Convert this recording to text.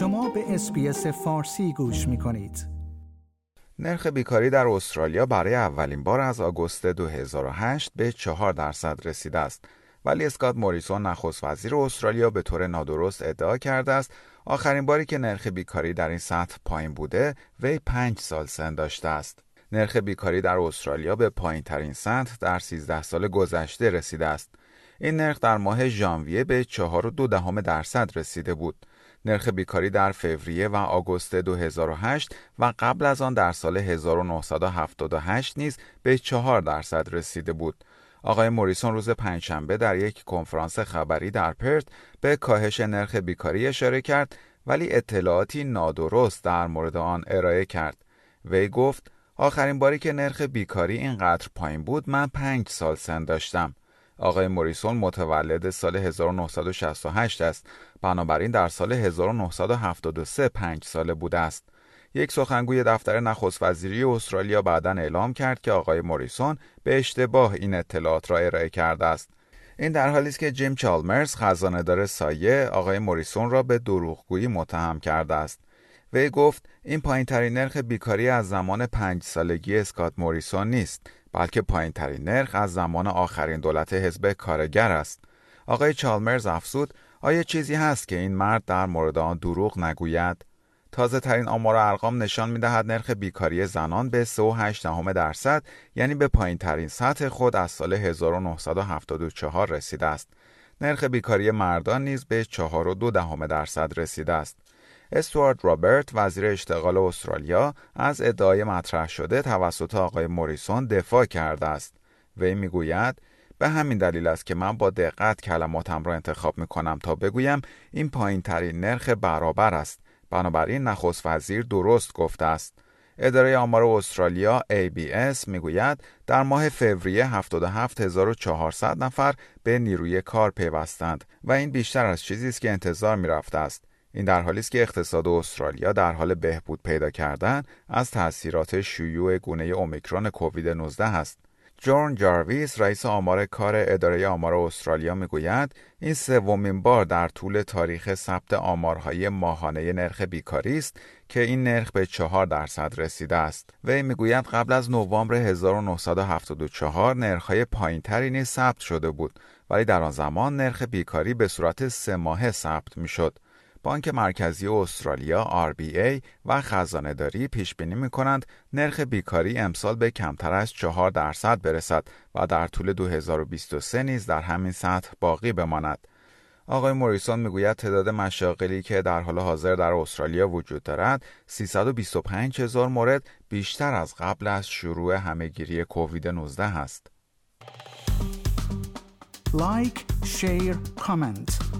شما به SBS فارسی گوش می کنید. نرخ بیکاری در استرالیا برای اولین بار از آگوست 2008 به 4 درصد رسیده است. ولی اسکات موریسون نخست وزیر استرالیا به طور نادرست ادعا کرده است آخرین باری که نرخ بیکاری در این سطح پایین بوده وی پنج سال سن داشته است. نرخ بیکاری در استرالیا به پایین ترین سطح در 13 سال گذشته رسیده است. این نرخ در ماه ژانویه به 4.2 دهم درصد رسیده بود. نرخ بیکاری در فوریه و آگوست 2008 و قبل از آن در سال 1978 نیز به 4 درصد رسیده بود. آقای موریسون روز پنجشنبه در یک کنفرانس خبری در پرت به کاهش نرخ بیکاری اشاره کرد ولی اطلاعاتی نادرست در مورد آن ارائه کرد. وی گفت آخرین باری که نرخ بیکاری اینقدر پایین بود من پنج سال سن داشتم. آقای موریسون متولد سال 1968 است. بنابراین در سال 1973 پنج ساله بوده است. یک سخنگوی دفتر نخست وزیری استرالیا بعدا اعلام کرد که آقای موریسون به اشتباه این اطلاعات را ارائه کرده است. این در حالی است که جیم چالمرز خزانهدار سایه آقای موریسون را به دروغگویی متهم کرده است. وی گفت این پایین ترین نرخ بیکاری از زمان پنج سالگی اسکات موریسون نیست. بلکه پایین ترین نرخ از زمان آخرین دولت حزب کارگر است. آقای چالمرز افزود آیا چیزی هست که این مرد در مورد آن دروغ نگوید؟ تازه ترین آمار و ارقام نشان می دهد نرخ بیکاری زنان به 3.8 درصد یعنی به پایین ترین سطح خود از سال 1974 رسیده است. نرخ بیکاری مردان نیز به 4.2 درصد رسیده است. استوارد رابرت وزیر اشتغال استرالیا از ادعای مطرح شده توسط آقای موریسون دفاع کرده است. وی می‌گوید به همین دلیل است که من با دقت کلماتم را انتخاب می کنم تا بگویم این پایین ترین نرخ برابر است. بنابراین نخست وزیر درست گفته است. اداره آمار استرالیا ABS می‌گوید در ماه فوریه 77400 نفر به نیروی کار پیوستند و این بیشتر از چیزی است که انتظار می رفته است. این در حالی است که اقتصاد استرالیا در حال بهبود پیدا کردن از تاثیرات شیوع گونه اومیکرون کووید 19 است. جون جارویس رئیس آمار کار اداره آمار استرالیا می‌گوید این سومین بار در طول تاریخ ثبت آمارهای ماهانه نرخ بیکاری است که این نرخ به چهار درصد رسیده است. وی می‌گوید قبل از نوامبر 1974 نرخهای پایینتری نیز ثبت شده بود ولی در آن زمان نرخ بیکاری به صورت سه ماهه ثبت می‌شد. بانک مرکزی استرالیا RBA و خزانه داری پیش بینی می کنند نرخ بیکاری امسال به کمتر از 4 درصد برسد و در طول 2023 نیز در همین سطح باقی بماند. آقای موریسون می‌گوید تعداد مشاغلی که در حال حاضر در استرالیا وجود دارد 325 هزار مورد بیشتر از قبل از شروع همهگیری کووید 19 است. Like، share، comment.